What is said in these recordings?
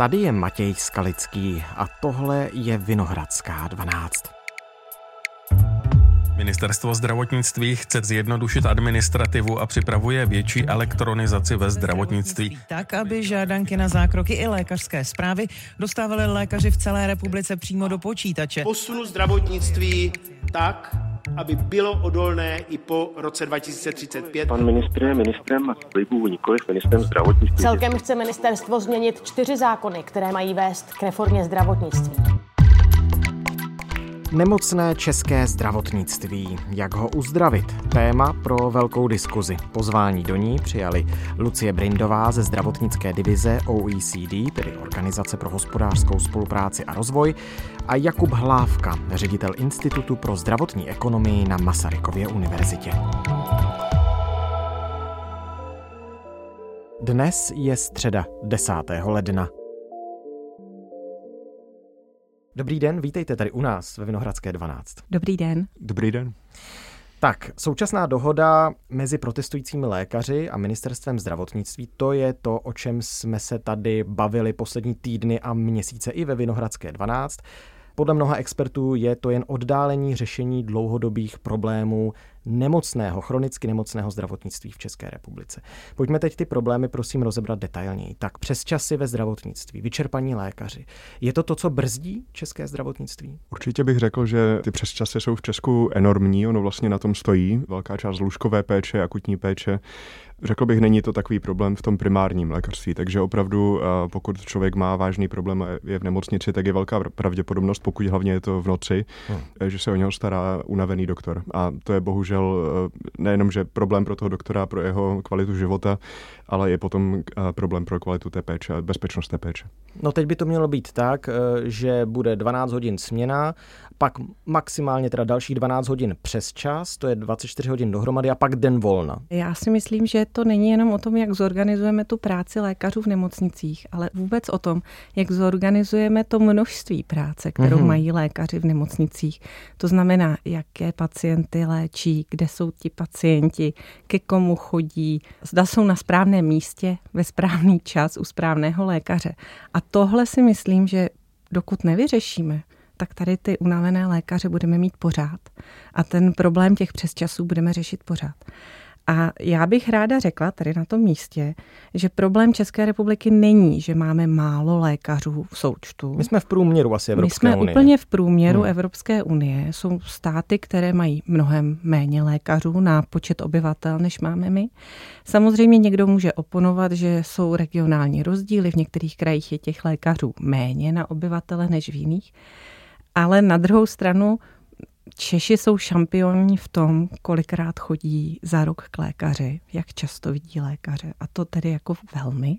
Tady je Matěj Skalický a tohle je Vinohradská 12. Ministerstvo zdravotnictví chce zjednodušit administrativu a připravuje větší elektronizaci ve zdravotnictví. Tak, aby žádanky na zákroky i lékařské zprávy dostávali lékaři v celé republice přímo do počítače. Posunu zdravotnictví tak, aby bylo odolné i po roce 2035. Pan ministr je ministrem slibů, nikoli ministrem zdravotnictví. Celkem chce ministerstvo změnit čtyři zákony, které mají vést k reformě zdravotnictví. Nemocné české zdravotnictví. Jak ho uzdravit? Téma pro velkou diskuzi. Pozvání do ní přijali Lucie Brindová ze zdravotnické divize OECD, tedy Organizace pro hospodářskou spolupráci a rozvoj, a Jakub Hlávka, ředitel Institutu pro zdravotní ekonomii na Masarykově univerzitě. Dnes je středa 10. ledna. Dobrý den, vítejte tady u nás ve Vinohradské 12. Dobrý den. Dobrý den. Tak, současná dohoda mezi protestujícími lékaři a ministerstvem zdravotnictví, to je to, o čem jsme se tady bavili poslední týdny a měsíce i ve Vinohradské 12. Podle mnoha expertů je to jen oddálení řešení dlouhodobých problémů nemocného, chronicky nemocného zdravotnictví v České republice. Pojďme teď ty problémy prosím rozebrat detailněji. Tak přes časy ve zdravotnictví, vyčerpaní lékaři. Je to to, co brzdí české zdravotnictví? Určitě bych řekl, že ty přesčasy jsou v Česku enormní, ono vlastně na tom stojí. Velká část lůžkové péče, akutní péče Řekl bych, není to takový problém v tom primárním lékařství, takže opravdu, eh, pokud člověk má vážný problém a je v nemocnici, tak je velká pravděpodobnost, pokud hlavně je to v noci, hmm. že se o něho stará unavený doktor. A to je bohužel eh, nejenom, že problém pro toho doktora, pro jeho kvalitu života, ale je potom problém pro kvalitu té péče a bezpečnost té péče. No teď by to mělo být tak, že bude 12 hodin směna, pak maximálně teda dalších 12 hodin přes čas, to je 24 hodin dohromady a pak den volna. Já si myslím, že to není jenom o tom, jak zorganizujeme tu práci lékařů v nemocnicích, ale vůbec o tom, jak zorganizujeme to množství práce, kterou mm-hmm. mají lékaři v nemocnicích. To znamená, jaké pacienty léčí, kde jsou ti pacienti, ke komu chodí, zda jsou na správném místě ve správný čas u správného lékaře. A tohle si myslím, že dokud nevyřešíme, tak tady ty unavené lékaře budeme mít pořád. A ten problém těch přesčasů budeme řešit pořád. A já bych ráda řekla tady na tom místě, že problém České republiky není, že máme málo lékařů v součtu. My jsme v průměru asi Evropské My jsme unie. úplně v průměru hmm. Evropské unie. Jsou státy, které mají mnohem méně lékařů na počet obyvatel, než máme my. Samozřejmě někdo může oponovat, že jsou regionální rozdíly. V některých krajích je těch lékařů méně na obyvatele než v jiných. Ale na druhou stranu Češi jsou šampioni v tom, kolikrát chodí za rok k lékaři, jak často vidí lékaře. A to tedy jako velmi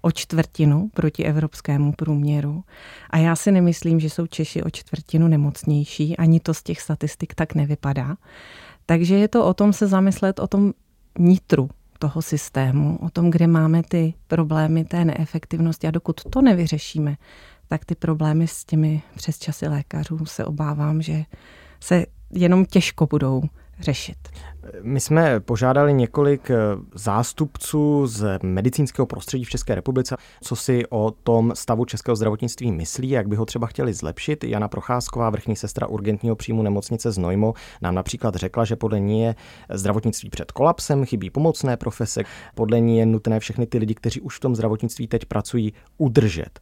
o čtvrtinu proti evropskému průměru. A já si nemyslím, že jsou Češi o čtvrtinu nemocnější, ani to z těch statistik tak nevypadá. Takže je to o tom se zamyslet o tom nitru toho systému, o tom, kde máme ty problémy té neefektivnosti. A dokud to nevyřešíme, tak ty problémy s těmi přesčasy lékařů se obávám, že se jenom těžko budou řešit. My jsme požádali několik eh, zástupců z medicínského prostředí v České republice, co si o tom stavu českého zdravotnictví myslí, jak by ho třeba chtěli zlepšit. Jana Procházková, vrchní sestra urgentního příjmu nemocnice Znojmo, nám například řekla, že podle ní je zdravotnictví před kolapsem, chybí pomocné profese, podle ní je nutné všechny ty lidi, kteří už v tom zdravotnictví teď pracují, udržet.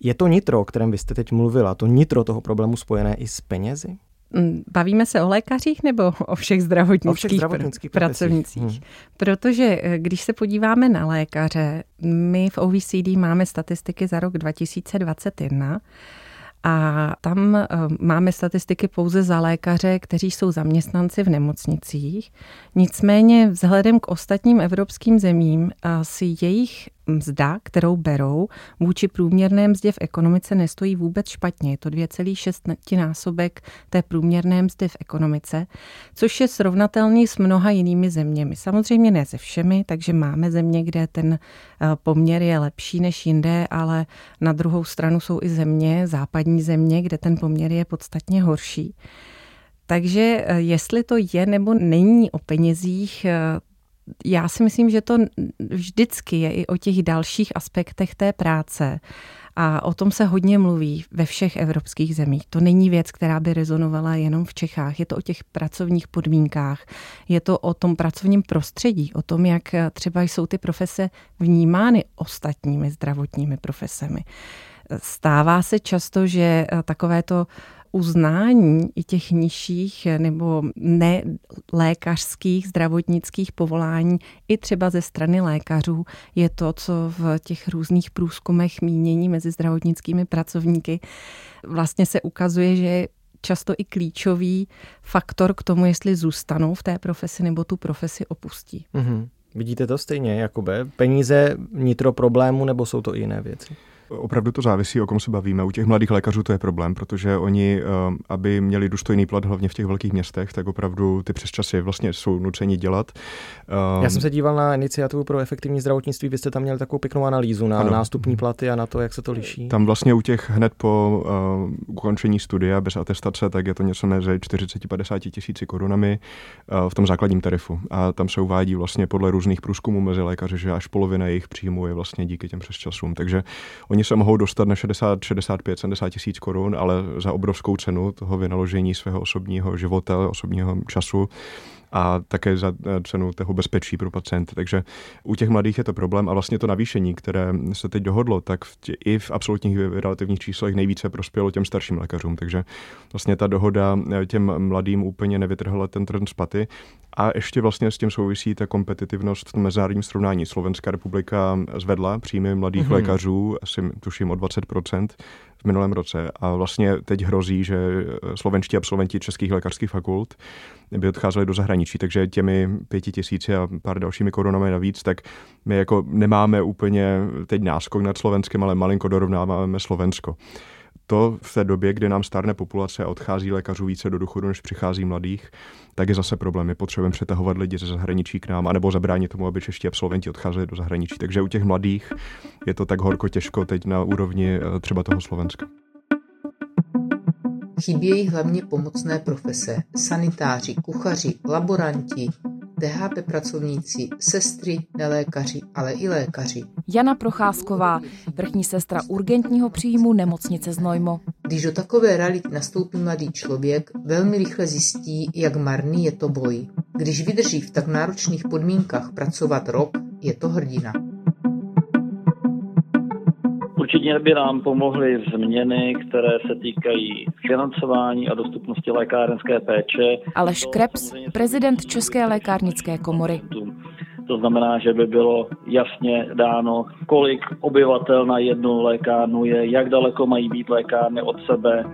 Je to nitro, o kterém vy jste teď mluvila, to nitro toho problému spojené i s penězi? Mm, bavíme se o lékařích nebo o všech zdravotnických, o všech zdravotnických pracovnicích? Hmm. Protože eh, když se podíváme na lékaře, my v OECD máme statistiky za rok 2021 a tam eh, máme statistiky pouze za lékaře, kteří jsou zaměstnanci v nemocnicích. Nicméně vzhledem k ostatním evropským zemím si jejich mzda, kterou berou, vůči průměrné mzdě v ekonomice nestojí vůbec špatně. Je to 2,6 násobek té průměrné mzdy v ekonomice, což je srovnatelný s mnoha jinými zeměmi. Samozřejmě ne se všemi, takže máme země, kde ten eh, poměr je lepší než jinde, ale na druhou stranu jsou i země, západní země, kde ten poměr je podstatně horší. Takže eh, jestli to je nebo není o penězích, eh, já si myslím, že to vždycky je i o těch dalších aspektech té práce. A o tom se hodně mluví ve všech evropských zemích. To není věc, která by rezonovala jenom v Čechách. Je to o těch pracovních podmínkách, je to o tom pracovním prostředí, o tom, jak třeba jsou ty profese vnímány ostatními zdravotními profesemi. Stává se často, že takovéto uznání i těch nižších nebo ne lékařských zdravotnických povolání i třeba ze strany lékařů je to, co v těch různých průzkumech mínění mezi zdravotnickými pracovníky vlastně se ukazuje, že je často i klíčový faktor k tomu, jestli zůstanou v té profesi nebo tu profesi opustí. Mm-hmm. Vidíte to stejně, Jakube? Peníze, nitro problému, nebo jsou to i jiné věci? Opravdu to závisí, o kom se bavíme. U těch mladých lékařů to je problém, protože oni, eh, aby měli důstojný plat, hlavně v těch velkých městech, tak opravdu ty přesčasy vlastně jsou nuceni dělat. Já jsem se díval na iniciativu pro efektivní zdravotnictví, vy jste tam měli takovou pěknou analýzu na ano. nástupní platy a na to, jak se to liší. Tam vlastně u těch hned po uh, ukončení studia bez atestace, tak je to něco mezi 40-50 tisíci korunami uh, v tom základním tarifu. A tam se uvádí vlastně podle různých průzkumů mezi lékaři, že až polovina jejich příjmu je vlastně díky těm přesčasům. Takže oni Oni se mohou dostat na 60, 65, 70 tisíc korun, ale za obrovskou cenu toho vynaložení svého osobního života, osobního času a také za eh, cenu toho bezpečí pro pacienty. Takže u těch mladých je to problém a vlastně to navýšení, které se teď dohodlo, tak v tě, i v absolutních relativních číslech nejvíce prospělo těm starším lékařům. Takže vlastně ta dohoda eh, těm mladým úplně nevytrhla ten trend spaty. A ještě vlastně s tím souvisí ta kompetitivnost v mezinárodním srovnání. Slovenská republika zvedla příjmy mladých mm-hmm. lékařů, asi tuším o 20% v minulém roce. A vlastně teď hrozí, že slovenští absolventi českých lékařských fakult by odcházeli do zahraničí, takže těmi pěti tisíci a pár dalšími korunami navíc, tak my jako nemáme úplně teď náskok nad Slovenskem, ale malinko dorovnáváme Slovensko to v té době, kdy nám stárne populace a odchází lékařů více do důchodu, než přichází mladých, tak je zase problém. My potřebujeme přetahovat lidi ze zahraničí k nám, anebo zabránit tomu, aby čeští absolventi odcházeli do zahraničí. Takže u těch mladých je to tak horko těžko teď na úrovni eh, třeba toho Slovenska. Chybějí hlavně pomocné profese, sanitáři, kuchaři, laboranti, DHP pracovníci, sestry, nelékaři, ale i lékaři. Jana Procházková, vrchní sestra urgentního příjmu nemocnice Znojmo. Když do takové reality nastoupí mladý člověk, velmi rychle zjistí, jak marný je to boj. Když vydrží v tak náročných podmínkách pracovat rok, je to hrdina. Určitě by nám pomohly změny, které se týkají financování a dostupnosti lékárenské péče. Aleš Krebs, prezident České lékárnické komory. To znamená, že by bylo jasně dáno, kolik obyvatel na jednu lékárnu je, jak daleko mají být lékárny od sebe.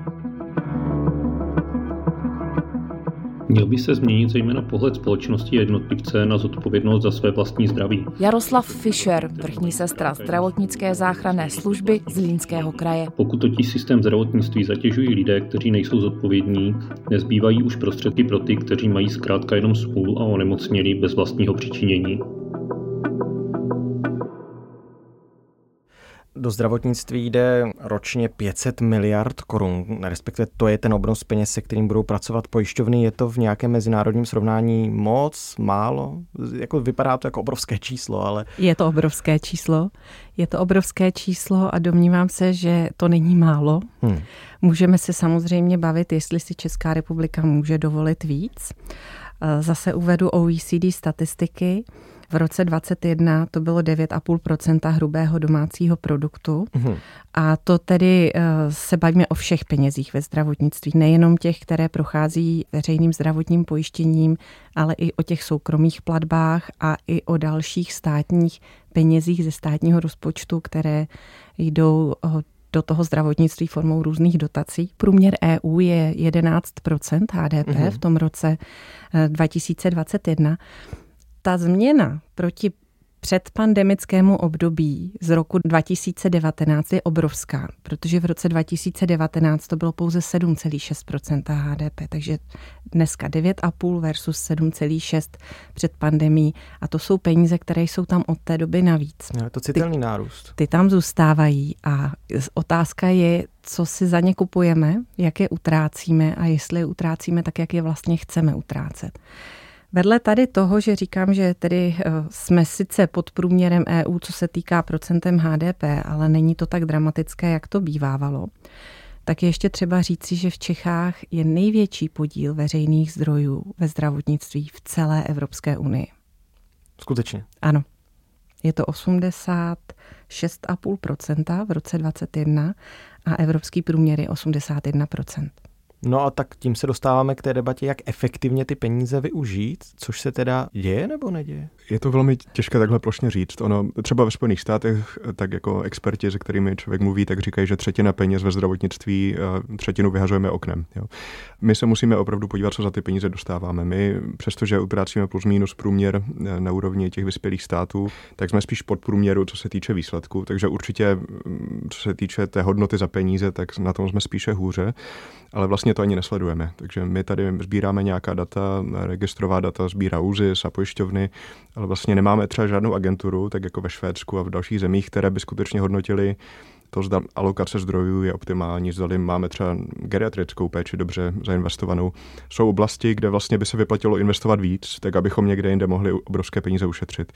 Měl by se změnit zejména pohled společnosti jednotlivce na zodpovědnost za své vlastní zdraví. Jaroslav Fischer, vrchní sestra zdravotnické záchranné služby z Línského kraje. Pokud totiž systém zdravotnictví zatěžují lidé, kteří nejsou zodpovědní, nezbývají už prostředky pro ty, kteří mají zkrátka jenom spolu a onemocněli bez vlastního přičinění. Do zdravotnictví jde ročně 500 miliard korun, respektive to je ten obnos peněz, se kterým budou pracovat pojišťovny. Je to v nějakém mezinárodním srovnání moc, málo? Jako vypadá to jako obrovské číslo, ale... Je to obrovské číslo. Je to obrovské číslo a domnívám se, že to není málo. Hmm. Můžeme se samozřejmě bavit, jestli si Česká republika může dovolit víc. Zase uvedu OECD statistiky. V roce 2021 to bylo 9,5% hrubého domácího produktu. Mm-hmm. A to tedy eh, se bavíme o všech penězích ve zdravotnictví, nejenom těch, které prochází veřejným zdravotním pojištěním, ale i o těch soukromých platbách a i o dalších státních penězích ze státního rozpočtu, které jdou eh, do toho zdravotnictví formou různých dotací. Průměr EU je 11% HDP mm-hmm. v tom roce 2021. Ta změna proti předpandemickému období z roku 2019 je obrovská, protože v roce 2019 to bylo pouze 7,6% HDP, takže dneska 9,5 versus 7,6 před pandemí a to jsou peníze, které jsou tam od té doby navíc. Je to citelný ty, nárůst. Ty tam zůstávají a otázka je, co si za ně kupujeme, jak je utrácíme a jestli je utrácíme tak, jak je vlastně chceme utrácet. Vedle tady toho, že říkám, že tedy eh, jsme sice pod průměrem EU, co se týká procentem HDP, ale není to tak dramatické, jak to bývávalo, tak je ještě třeba říci, že v Čechách je největší podíl veřejných zdrojů ve zdravotnictví v celé Evropské unii. Skutečně? Ano. Je to 86,5% v roce 2021 a evropský průměr je 81%. No a tak tím se dostáváme k té debatě, jak efektivně ty peníze využít, což se teda děje nebo neděje? Je to velmi těžké takhle plošně říct. Ono, třeba ve Spojených státech, tak jako experti, se kterými člověk mluví, tak říkají, že třetina peněz ve zdravotnictví, eh, třetinu vyhařujeme oknem. Jo. My se musíme opravdu podívat, co za ty peníze dostáváme. My, přestože utrácíme plus minus průměr eh, na úrovni těch vyspělých států, tak jsme spíš pod průměru, co se týče výsledku. Takže určitě, mm, co se týče té hodnoty za peníze, tak na tom jsme spíše hůře ale vlastně to ani nesledujeme. Takže my tady sbíráme nějaká data, registrová data sbírá ÚZIS a pojišťovny, ale vlastně nemáme třeba žádnou agenturu, tak jako ve Švédsku a v dalších zemích, které by skutečně hodnotili to, zda alokace zdrojů je optimální, zda máme třeba geriatrickou péči dobře zainvestovanou. Jsou oblasti, kde vlastně by se vyplatilo investovat víc, tak abychom někde jinde mohli obrovské peníze ušetřit.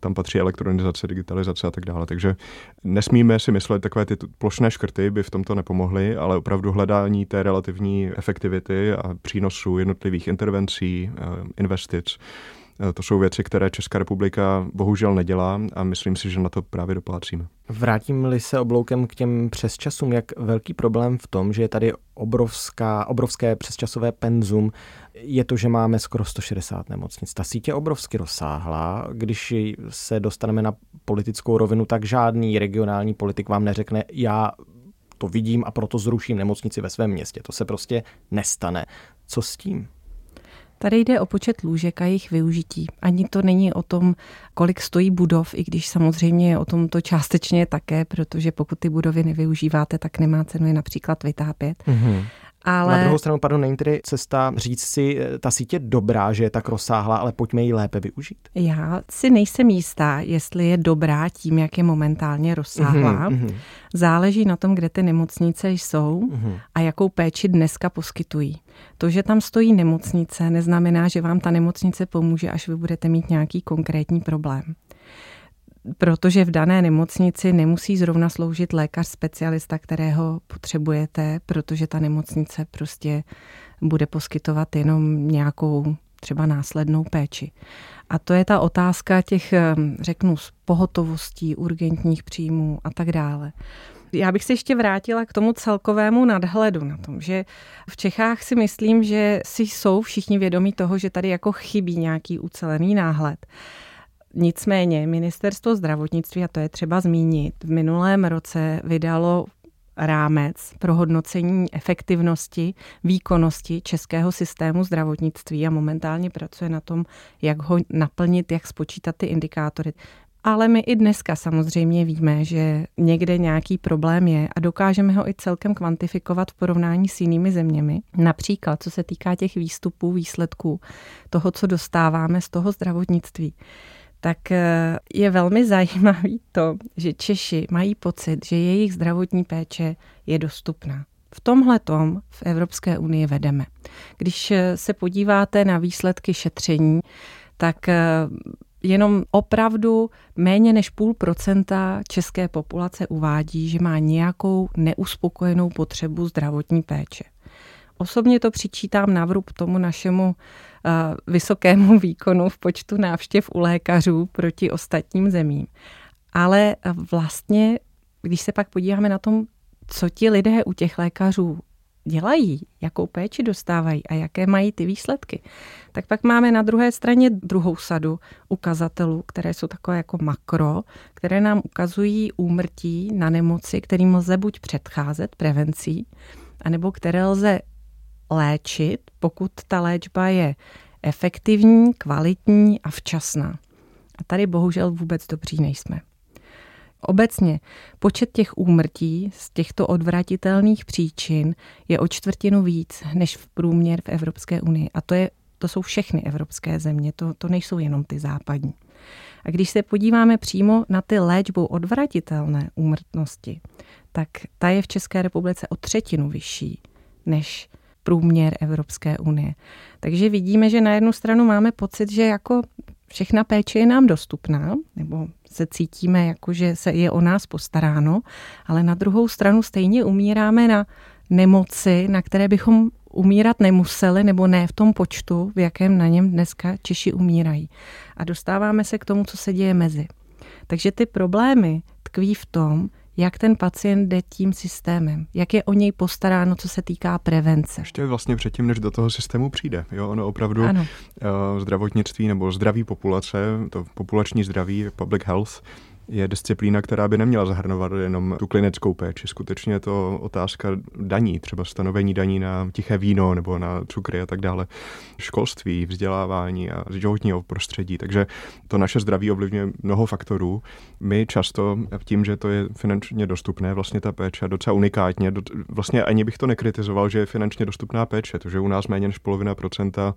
Tam patří elektronizace, digitalizace a tak dále. Takže nesmíme si myslet, takové ty plošné škrty by v tomto nepomohly, ale opravdu hledání té relativní efektivity a přínosu jednotlivých intervencí, investic Eh, to jsou věci, které Česká republika bohužel nedělá a myslím si, že na to právě doplácíme. Vrátím-li se obloukem k těm přesčasům, jak velký problém v tom, že je tady obrovská, obrovské přesčasové penzum, je to, že máme skoro 160 nemocnic. Ta sítě je obrovsky rozsáhlá. Když se dostaneme na politickou rovinu, tak žádný regionální politik vám neřekne, já to vidím a proto zruším nemocnici ve svém městě. To se prostě nestane. Co s tím? Tady jde o počet lůžek a jejich využití. Ani to není o tom, kolik stojí budov, i když samozřejmě je o tom to částečně také, protože pokud ty budovy nevyužíváte, tak nemá cenu je například vytápět. Mm-hmm. Ale... Na druhou stranu, pardon, není tedy cesta říct si, eh, ta sítě dobrá, že je tak rozsáhlá, ale pojďme ji lépe využít? Já si nejsem jistá, jestli je dobrá tím, jak je momentálně rozsáhlá. Mm-hmm. Záleží na tom, kde ty nemocnice jsou mm-hmm. a jakou péči dneska poskytují. To, že tam stojí nemocnice, neznamená, že vám ta nemocnice pomůže, až vy budete mít nějaký konkrétní problém protože v dané nemocnici nemusí zrovna sloužit lékař specialista, kterého potřebujete, protože ta nemocnice prostě bude poskytovat jenom nějakou třeba následnou péči. A to je ta otázka těch, řeknu, pohotovostí, urgentních příjmů a tak dále. Já bych se ještě vrátila k tomu celkovému nadhledu na tom, že v Čechách si myslím, že si jsou všichni vědomí toho, že tady jako chybí nějaký ucelený náhled. Nicméně ministerstvo zdravotnictví, a to je třeba zmínit, v minulém roce vydalo rámec pro hodnocení efektivnosti, výkonnosti českého systému zdravotnictví a momentálně pracuje na tom, jak ho naplnit, jak spočítat ty indikátory. Ale my i dneska samozřejmě víme, že někde nějaký problém je a dokážeme ho i celkem kvantifikovat v porovnání s jinými zeměmi. Například, co se týká těch výstupů, výsledků, toho, co dostáváme z toho zdravotnictví tak eh, je velmi zajímavý to, že Češi mají pocit, že jejich zdravotní péče je dostupná. V tomhle tom v Evropské unii vedeme. Když eh, se podíváte na výsledky šetření, tak eh, jenom opravdu méně než půl procenta české populace uvádí, že má nějakou neuspokojenou potřebu zdravotní péče. Osobně to přičítám návrub tomu našemu vysokému výkonu v počtu návštěv u lékařů proti ostatním zemím. Ale vlastně, když se pak podíváme na tom, co ti lidé u těch lékařů dělají, jakou péči dostávají a jaké mají ty výsledky, tak pak máme na druhé straně druhou sadu ukazatelů, které jsou takové jako makro, které nám ukazují úmrtí na nemoci, kterým lze buď předcházet prevencí, anebo které lze léčit, pokud ta léčba je efektivní, kvalitní a včasná. A tady bohužel vůbec dobří nejsme. Obecně počet těch úmrtí z těchto odvratitelných příčin je o čtvrtinu víc než v průměr v Evropské unii. A to, je, to jsou všechny evropské země, to, to nejsou jenom ty západní. A když se podíváme přímo na ty léčbou odvratitelné úmrtnosti, tak ta je v České republice o třetinu vyšší než průměr Evropské unie. Takže vidíme, že na jednu stranu máme pocit, že jako všechna péče je nám dostupná, nebo se cítíme jako, že se je o nás postaráno, ale na druhou stranu stejně umíráme na nemoci, na které bychom umírat nemuseli, nebo ne v tom počtu, v jakém na něm dneska Češi umírají. A dostáváme se k tomu, co se děje mezi. Takže ty problémy tkví v tom, jak ten pacient jde tím systémem, jak je o něj postaráno, co se týká prevence. Ještě vlastně předtím, než do toho systému přijde. Jo, ono opravdu ano. Uh, zdravotnictví nebo zdraví populace, to populační zdraví, public health, je disciplína, která by neměla zahrnovat jenom tu klinickou péči. Skutečně je to otázka daní, třeba stanovení daní na tiché víno nebo na cukry a tak dále. Školství, vzdělávání a životního prostředí. Takže to naše zdraví ovlivňuje mnoho faktorů. My často tím, že to je finančně dostupné, vlastně ta péče docela unikátně, vlastně ani bych to nekritizoval, že je finančně dostupná péče, to, že u nás méně než polovina procenta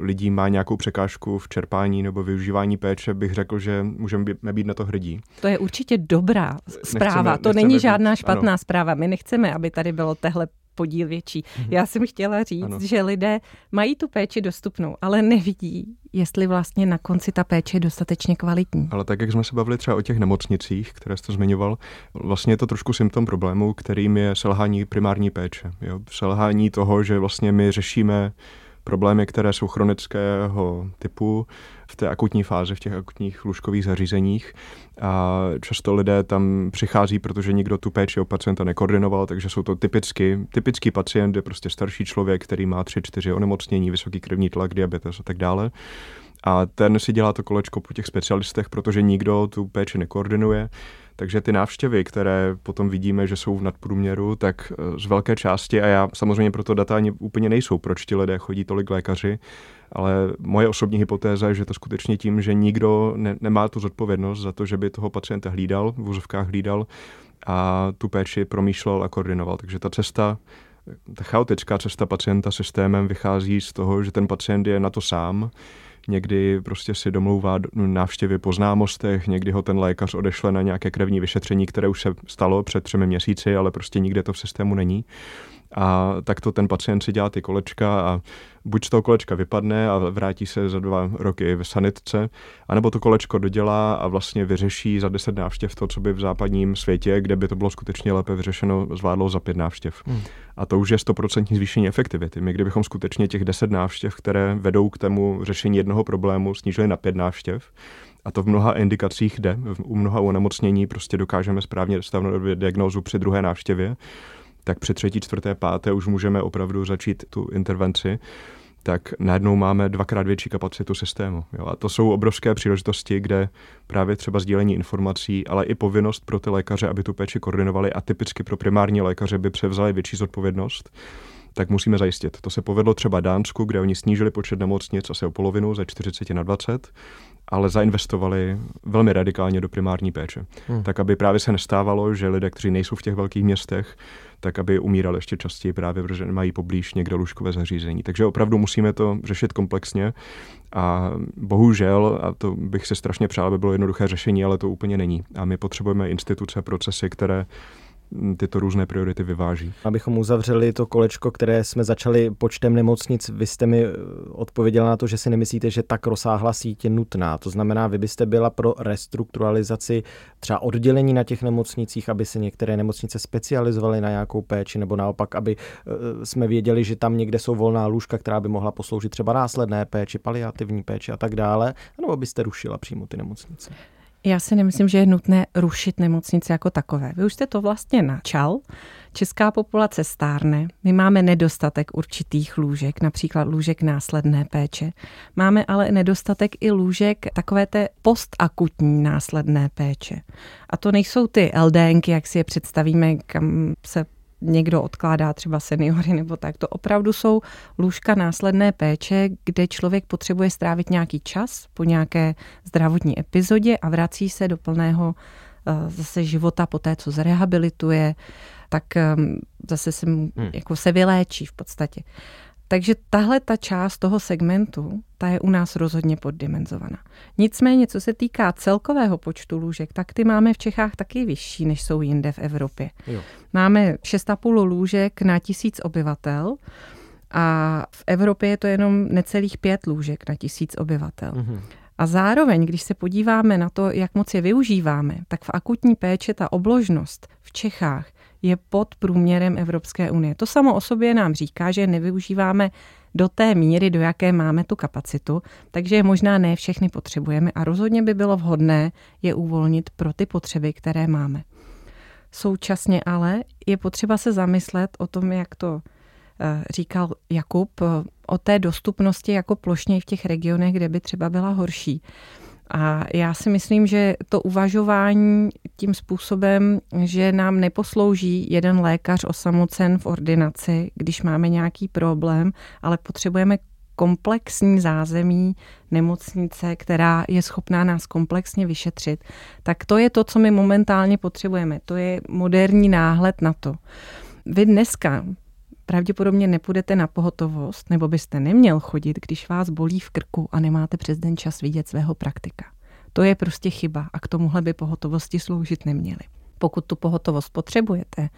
lidí má nějakou překážku v čerpání nebo využívání péče, bych řekl, že můžeme být na to hrdí. To je určitě dobrá zpráva. Nechceme, to není žádná být, špatná ano. zpráva. My nechceme, aby tady bylo tehle podíl větší. Mm-hmm. Já jsem chtěla říct, ano. že lidé mají tu péči dostupnou, ale nevidí, jestli vlastně na konci ta péče je dostatečně kvalitní. Ale tak, jak jsme se bavili třeba o těch nemocnicích, které jste zmiňoval, vlastně je to trošku symptom problému, kterým je selhání primární péče. Jo? Selhání toho, že vlastně my řešíme problémy, které jsou chronického typu v té akutní fázi, v těch akutních lůžkových zařízeních. A často lidé tam přichází, protože nikdo tu péči o pacienta nekoordinoval, takže jsou to typicky, typický pacient, je prostě starší člověk, který má tři, čtyři onemocnění, vysoký krevní tlak, diabetes a tak dále. A ten si dělá to kolečko po těch specialistech, protože nikdo tu péči nekoordinuje takže ty návštěvy, které potom vidíme, že jsou v nadprůměru, tak eh, z velké části, a já samozřejmě proto data ani úplně nejsou, proč ti lidé chodí tolik lékaři, ale moje osobní hypotéza je, že to skutečně tím, že nikdo ne, nemá tu zodpovědnost za to, že by toho pacienta hlídal, v úzovkách hlídal a tu péči promýšlel a koordinoval. Takže ta cesta ta chaotická cesta pacienta systémem vychází z toho, že ten pacient je na to sám, někdy prostě si domlouvá návštěvy po známostech, někdy ho ten lékař odešle na nějaké krevní vyšetření, které už se stalo před třemi měsíci, ale prostě nikde to v systému není. A tak to ten pacient si dělá ty kolečka a buď z toho kolečka vypadne a vrátí se za dva roky v sanitce, anebo to kolečko dodělá a vlastně vyřeší za deset návštěv to, co by v západním světě, kde by to bylo skutečně lépe vyřešeno, zvládlo za pět návštěv. Hmm. A to už je stoprocentní zvýšení efektivity. My kdybychom skutečně těch deset návštěv, které vedou k tomu řešení jednoho problému, snížili na pět návštěv, a to v mnoha indikacích jde. U mnoha onemocnění prostě dokážeme správně dostavnout diagnózu při druhé návštěvě, tak při třetí, čtvrté, páté už můžeme opravdu začít tu intervenci tak najednou máme dvakrát větší kapacitu systému. Jo? A to jsou obrovské příležitosti, kde právě třeba sdílení informací, ale i povinnost pro ty lékaře, aby tu péči koordinovali a typicky pro primární lékaře by převzali větší zodpovědnost, tak musíme zajistit. To se povedlo třeba Dánsku, kde oni snížili počet nemocnic asi o polovinu ze 40 na 20 ale zainvestovali velmi radikálně do primární péče. Hmm. Tak, aby právě se nestávalo, že lidé, kteří nejsou v těch velkých městech, tak aby umírali ještě častěji právě, protože nemají poblíž někde lůžkové zařízení. Takže opravdu musíme to řešit komplexně a bohužel, a to bych si strašně přál, aby bylo jednoduché řešení, ale to úplně není. A my potřebujeme instituce, procesy, které tyto různé priority vyváží. Abychom uzavřeli to kolečko, které jsme začali počtem nemocnic, vy jste mi eh, odpověděla na to, že si nemyslíte, že tak rozsáhlá síť je nutná. To znamená, vy byste byla pro restrukturalizaci třeba oddělení na těch nemocnicích, aby se některé nemocnice specializovaly na nějakou péči, nebo naopak, aby eh, jsme věděli, že tam někde jsou volná lůžka, která by mohla posloužit třeba následné péči, paliativní péči a tak dále, nebo byste rušila přímo ty nemocnice? Já si nemyslím, že je nutné rušit nemocnice jako takové. Vy už jste to vlastně načal. Česká populace stárne, my máme nedostatek určitých lůžek, například lůžek následné péče. Máme ale nedostatek i lůžek takové té postakutní následné péče. A to nejsou ty LDNky, jak si je představíme, kam se někdo odkládá třeba seniory nebo tak. To opravdu jsou lůžka následné péče, kde člověk potřebuje strávit nějaký čas po nějaké zdravotní epizodě a vrací se do plného eh, zase života po té, co zrehabilituje, tak ehm, zase se, hmm. jako se vyléčí v podstatě. Takže tahle ta část toho segmentu, ta je u nás rozhodně poddimenzovaná. Nicméně, co se týká celkového počtu lůžek, tak ty máme v Čechách taky vyšší, než jsou jinde v Evropě. Jo. Máme 6,5 lůžek na tisíc obyvatel a v Evropě je to jenom necelých pět lůžek na tisíc obyvatel. Mm-hmm. A zároveň, když se podíváme na to, jak moc je využíváme, tak v akutní péči ta obložnost v Čechách je pod průměrem Evropské unie. To samo o sobě nám říká, že nevyužíváme do té míry, do jaké máme tu kapacitu, takže možná ne všechny potřebujeme a rozhodně by bylo vhodné je uvolnit pro ty potřeby, které máme. Současně ale je potřeba se zamyslet o tom, jak to eh, říkal Jakub, eh, o té dostupnosti jako plošně v těch regionech, kde by třeba byla horší. A já si myslím, že to uvažování tím způsobem, že nám neposlouží jeden lékař osamocen v ordinaci, když máme nějaký problém, ale potřebujeme komplexní zázemí nemocnice, která je schopná nás komplexně vyšetřit, tak to je to, co my momentálně potřebujeme. To je moderní náhled na to. Vy dneska pravděpodobně nepůjdete na pohotovost, nebo byste neměl chodit, když vás bolí v krku a nemáte přes den čas vidět svého praktika. To je prostě chyba a k tomuhle by pohotovosti sloužit neměly. Pokud tu pohotovost potřebujete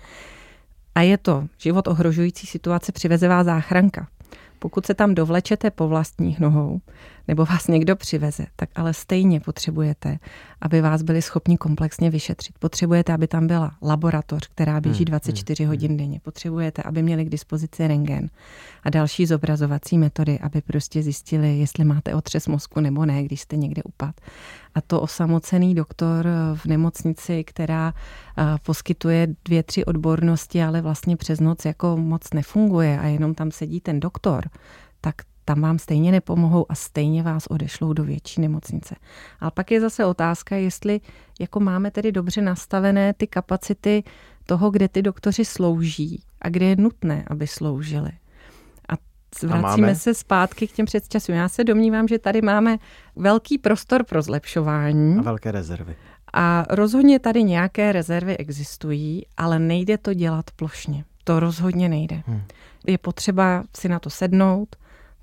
a je to život ohrožující situace, přiveze vás záchranka. Pokud se tam dovlečete po vlastních nohou, nebo vás někdo přiveze, tak ale stejně potřebujete, aby vás byli schopni komplexně vyšetřit. Potřebujete, aby tam byla laboratoř, která běží 24 hmm, hmm, hodin denně. Potřebujete, aby měli k dispozici rengen a další zobrazovací metody, aby prostě zjistili, jestli máte otřes mozku nebo ne, když jste někde upad. A to osamocený doktor v nemocnici, která poskytuje dvě, tři odbornosti, ale vlastně přes noc jako moc nefunguje a jenom tam sedí ten doktor, tak tam vám stejně nepomohou a stejně vás odešlou do větší nemocnice. Ale pak je zase otázka, jestli jako máme tedy dobře nastavené ty kapacity toho, kde ty doktoři slouží a kde je nutné, aby sloužili. Vracíme se zpátky k těm předčasům. Já se domnívám, že tady máme velký prostor pro zlepšování. A velké rezervy. A rozhodně tady nějaké rezervy existují, ale nejde to dělat plošně. To rozhodně nejde. Hmm. Je potřeba si na to sednout,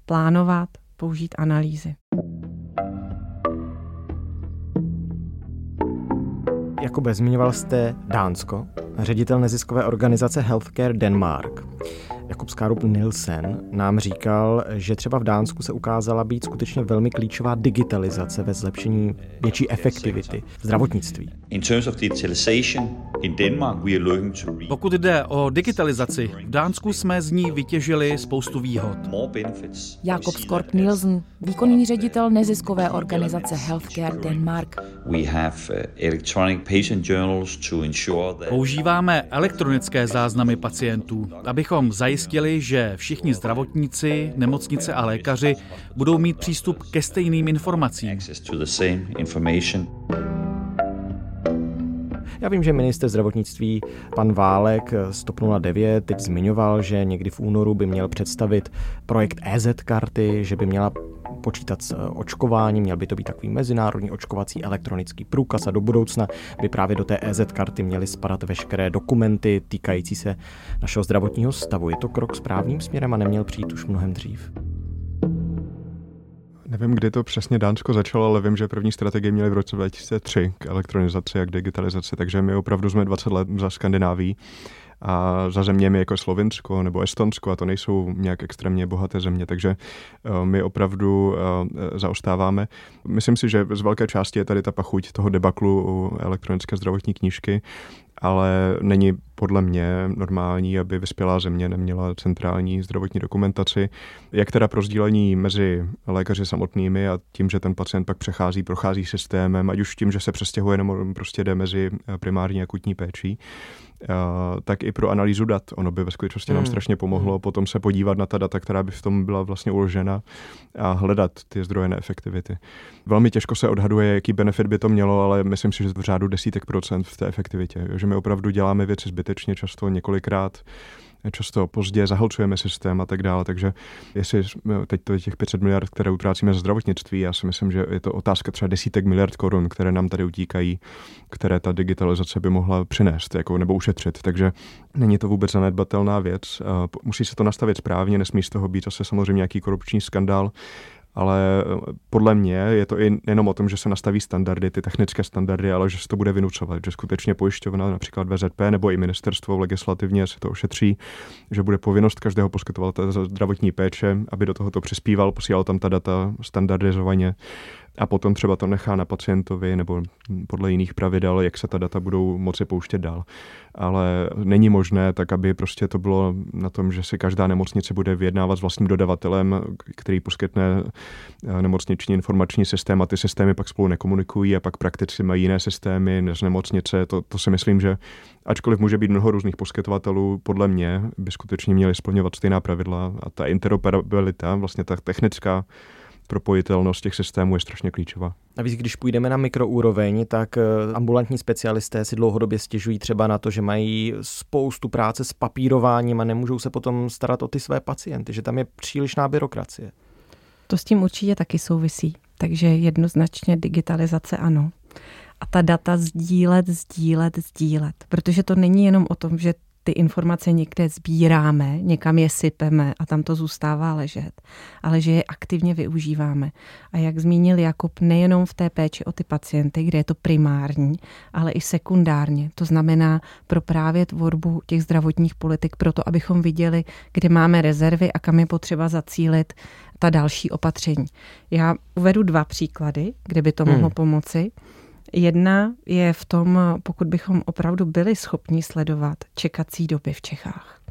plánovat, použít analýzy. Jakube, zmiňoval jste Dánsko, ředitel neziskové organizace Healthcare Denmark. Jakub Skárup Nilsen nám říkal, že třeba v Dánsku se ukázala být skutečně velmi klíčová digitalizace ve zlepšení větší efektivity v zdravotnictví. Pokud jde o digitalizaci, v Dánsku jsme z ní vytěžili spoustu výhod. Jakob Skorp Nielsen, výkonný ředitel neziskové organizace Healthcare Denmark. Uh, Používáme elektronické záznamy pacientů, abychom zajistili, že všichni zdravotníci, nemocnice a lékaři budou mít přístup ke stejným informacím. Já vím, že minister zdravotnictví pan Válek z TOP 09 teď zmiňoval, že někdy v únoru by měl představit projekt EZ karty, že by měla počítat s eh, očkováním, měl by to být takový mezinárodní očkovací elektronický průkaz a do budoucna by právě do té EZ karty měly spadat veškeré dokumenty týkající se našeho zdravotního stavu. Je to krok správným směrem a neměl přijít už mnohem dřív? Nevím, kdy to přesně Dánsko začalo, ale vím, že první strategie měli v roce 2003 k elektronizaci a k digitalizaci, takže my opravdu jsme 20 let za Skandináví a za zeměmi jako Slovinsko nebo Estonsko, a to nejsou nějak extrémně bohaté země, takže eh, my opravdu eh, zaostáváme. Myslím si, že z velké části je tady ta pachuť toho debaklu u elektronické zdravotní knížky, ale není podle mě normální, aby vyspělá země neměla centrální zdravotní dokumentaci. Jak teda pro sdílení mezi lékaři samotnými a tím, že ten pacient pak přechází, prochází systémem, ať už tím, že se přestěhuje nebo prostě jde mezi primární a akutní péčí, tak i pro analýzu dat. Ono by ve skutečnosti nám hmm. strašně pomohlo hmm. potom se podívat na ta data, která by v tom byla vlastně uložena a hledat ty zdroje neefektivity. Velmi těžko se odhaduje, jaký benefit by to mělo, ale myslím si, že v řádu desítek procent v té efektivitě. Že my opravdu děláme věci zbytečně často několikrát často pozdě, zahlcujeme systém a tak dále. Takže jestli teď to je těch 500 miliard, které utrácíme za zdravotnictví, já si myslím, že je to otázka třeba desítek miliard korun, které nám tady utíkají, které ta digitalizace by mohla přinést jako, nebo ušetřit. Takže není to vůbec zanedbatelná věc. Musí se to nastavit správně, nesmí z toho být zase samozřejmě nějaký korupční skandál ale eh, podle mě je to i jenom o tom, že se nastaví standardy, ty technické standardy, ale že se to bude vynucovat, že skutečně pojišťovna, například VZP nebo i ministerstvo legislativně se to ošetří, že bude povinnost každého poskytovatele zdravotní péče, aby do tohoto přispíval, posílal tam ta data standardizovaně a potom třeba to nechá na pacientovi nebo podle jiných pravidel, jak se ta data budou moci pouštět dál. Ale není možné tak, aby prostě to bylo na tom, že si každá nemocnice bude vyjednávat s vlastním dodavatelem, který poskytne eh, nemocniční informační systém a ty systémy pak spolu nekomunikují a pak prakticky mají jiné systémy než nemocnice. To, to si myslím, že ačkoliv může být mnoho různých poskytovatelů, podle mě by skutečně měli splňovat stejná pravidla a ta interoperabilita, vlastně ta technická propojitelnost těch systémů je strašně klíčová. Navíc, když půjdeme na mikroúroveň, tak eh, ambulantní specialisté si dlouhodobě stěžují třeba na to, že mají spoustu práce s papírováním a nemůžou se potom starat o ty své pacienty, že tam je přílišná byrokracie. To s tím určitě taky souvisí. Takže jednoznačně digitalizace ano. A ta data sdílet, sdílet, sdílet. Protože to není jenom o tom, že ty informace někde sbíráme, někam je sypeme a tam to zůstává ležet, ale že je aktivně využíváme. A jak zmínil Jakub, nejenom v té péči o ty pacienty, kde je to primární, ale i sekundárně. To znamená pro právě tvorbu těch zdravotních politik, proto abychom viděli, kde máme rezervy a kam je potřeba zacílit ta další opatření. Já uvedu dva příklady, kde by to mohlo hmm. pomoci. Jedna je v tom, pokud bychom opravdu byli schopni sledovat čekací doby v Čechách.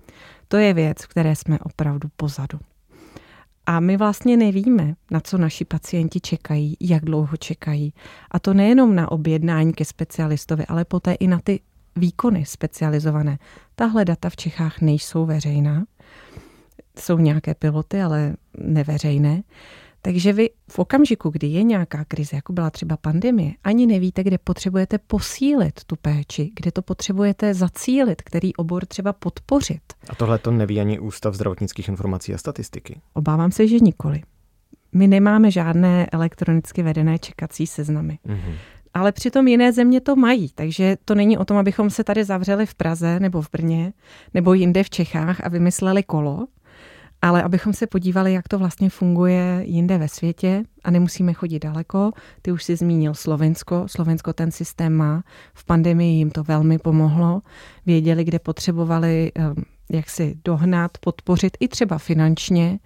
To je věc, v které jsme opravdu pozadu. A my vlastně nevíme, na co naši pacienti čekají, jak dlouho čekají. A to nejenom na objednání ke specialistovi, ale poté i na ty výkony specializované. Tahle data v Čechách nejsou veřejná. Jsou nějaké piloty, ale neveřejné. Takže vy v okamžiku, kdy je nějaká krize, jako byla třeba pandemie, ani nevíte, kde potřebujete posílit tu péči, kde to potřebujete zacílit, který obor třeba podpořit. A tohle to neví ani Ústav zdravotnických informací a statistiky. Obávám se, že nikoli. My nemáme žádné elektronicky vedené čekací seznamy. Mm-hmm. Ale přitom jiné země to mají, takže to není o tom, abychom se tady zavřeli v Praze nebo v Brně nebo jinde v Čechách a vymysleli kolo, ale abychom se podívali, jak to vlastně funguje jinde ve světě a nemusíme chodit daleko. Ty už si zmínil Slovensko. Slovensko ten systém má. V pandemii jim to velmi pomohlo. Věděli, kde potřebovali ehm, jak si dohnat, podpořit i třeba finančně,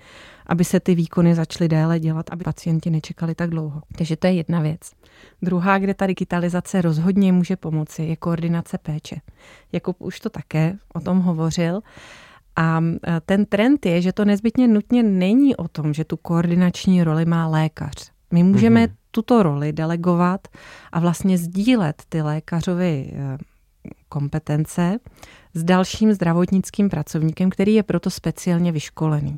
aby se ty výkony začaly déle dělat, aby pacienti nečekali tak dlouho. Takže to je jedna věc. Druhá, kde ta digitalizace rozhodně může pomoci, je koordinace péče. Jakub už to také o tom hovořil. A e, ten trend je, že to nezbytně nutně není o tom, že tu koordinační roli má lékař. My můžeme mm-hmm. tuto roli delegovat a vlastně sdílet ty lékařovy e, kompetence s dalším zdravotnickým pracovníkem, který je proto speciálně vyškolený.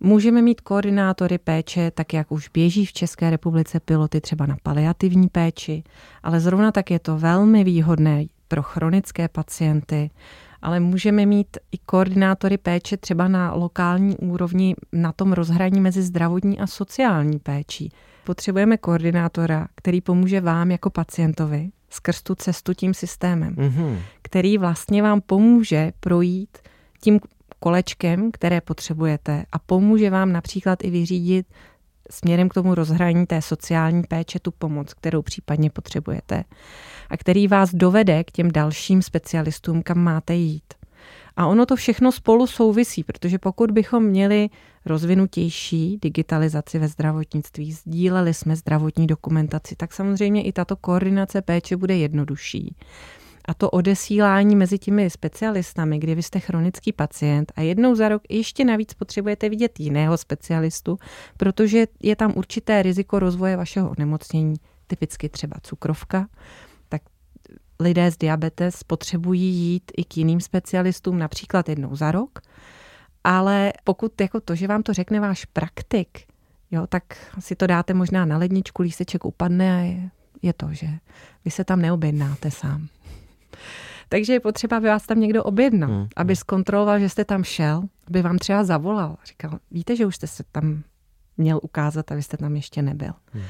Můžeme mít koordinátory péče, tak jak už běží v České republice piloty třeba na paliativní péči, ale zrovna tak je to velmi výhodné pro chronické pacienty, ale můžeme mít i koordinátory péče třeba na lokální úrovni na tom rozhraní mezi zdravotní a sociální péčí. Potřebujeme koordinátora, který pomůže vám jako pacientovi skrz tu cestu tím systémem, mm-hmm. který vlastně vám pomůže projít tím kolečkem, které potřebujete a pomůže vám například i vyřídit směrem k tomu rozhraní té sociální péče tu pomoc, kterou případně potřebujete a který vás dovede k těm dalším specialistům, kam máte jít. A ono to všechno spolu souvisí, protože pokud bychom měli rozvinutější digitalizaci ve zdravotnictví, sdíleli jsme zdravotní dokumentaci, tak samozřejmě i tato koordinace péče bude jednodušší. A to odesílání mezi těmi specialistami, kdy vy jste chronický pacient a jednou za rok ještě navíc potřebujete vidět jiného specialistu, protože je tam určité riziko rozvoje vašeho onemocnění, typicky třeba cukrovka, tak lidé s diabetes potřebují jít i k jiným specialistům, například jednou za rok, ale pokud jako to, že vám to řekne váš praktik, jo, tak si to dáte možná na ledničku, lísteček upadne a je, je to, že vy se tam neobjednáte sám. Takže je potřeba, aby vás tam někdo objednal, hmm. aby zkontroloval, že jste tam šel, aby vám třeba zavolal. Říkal, víte, že už jste se tam měl ukázat a vy jste tam ještě nebyl. Hmm.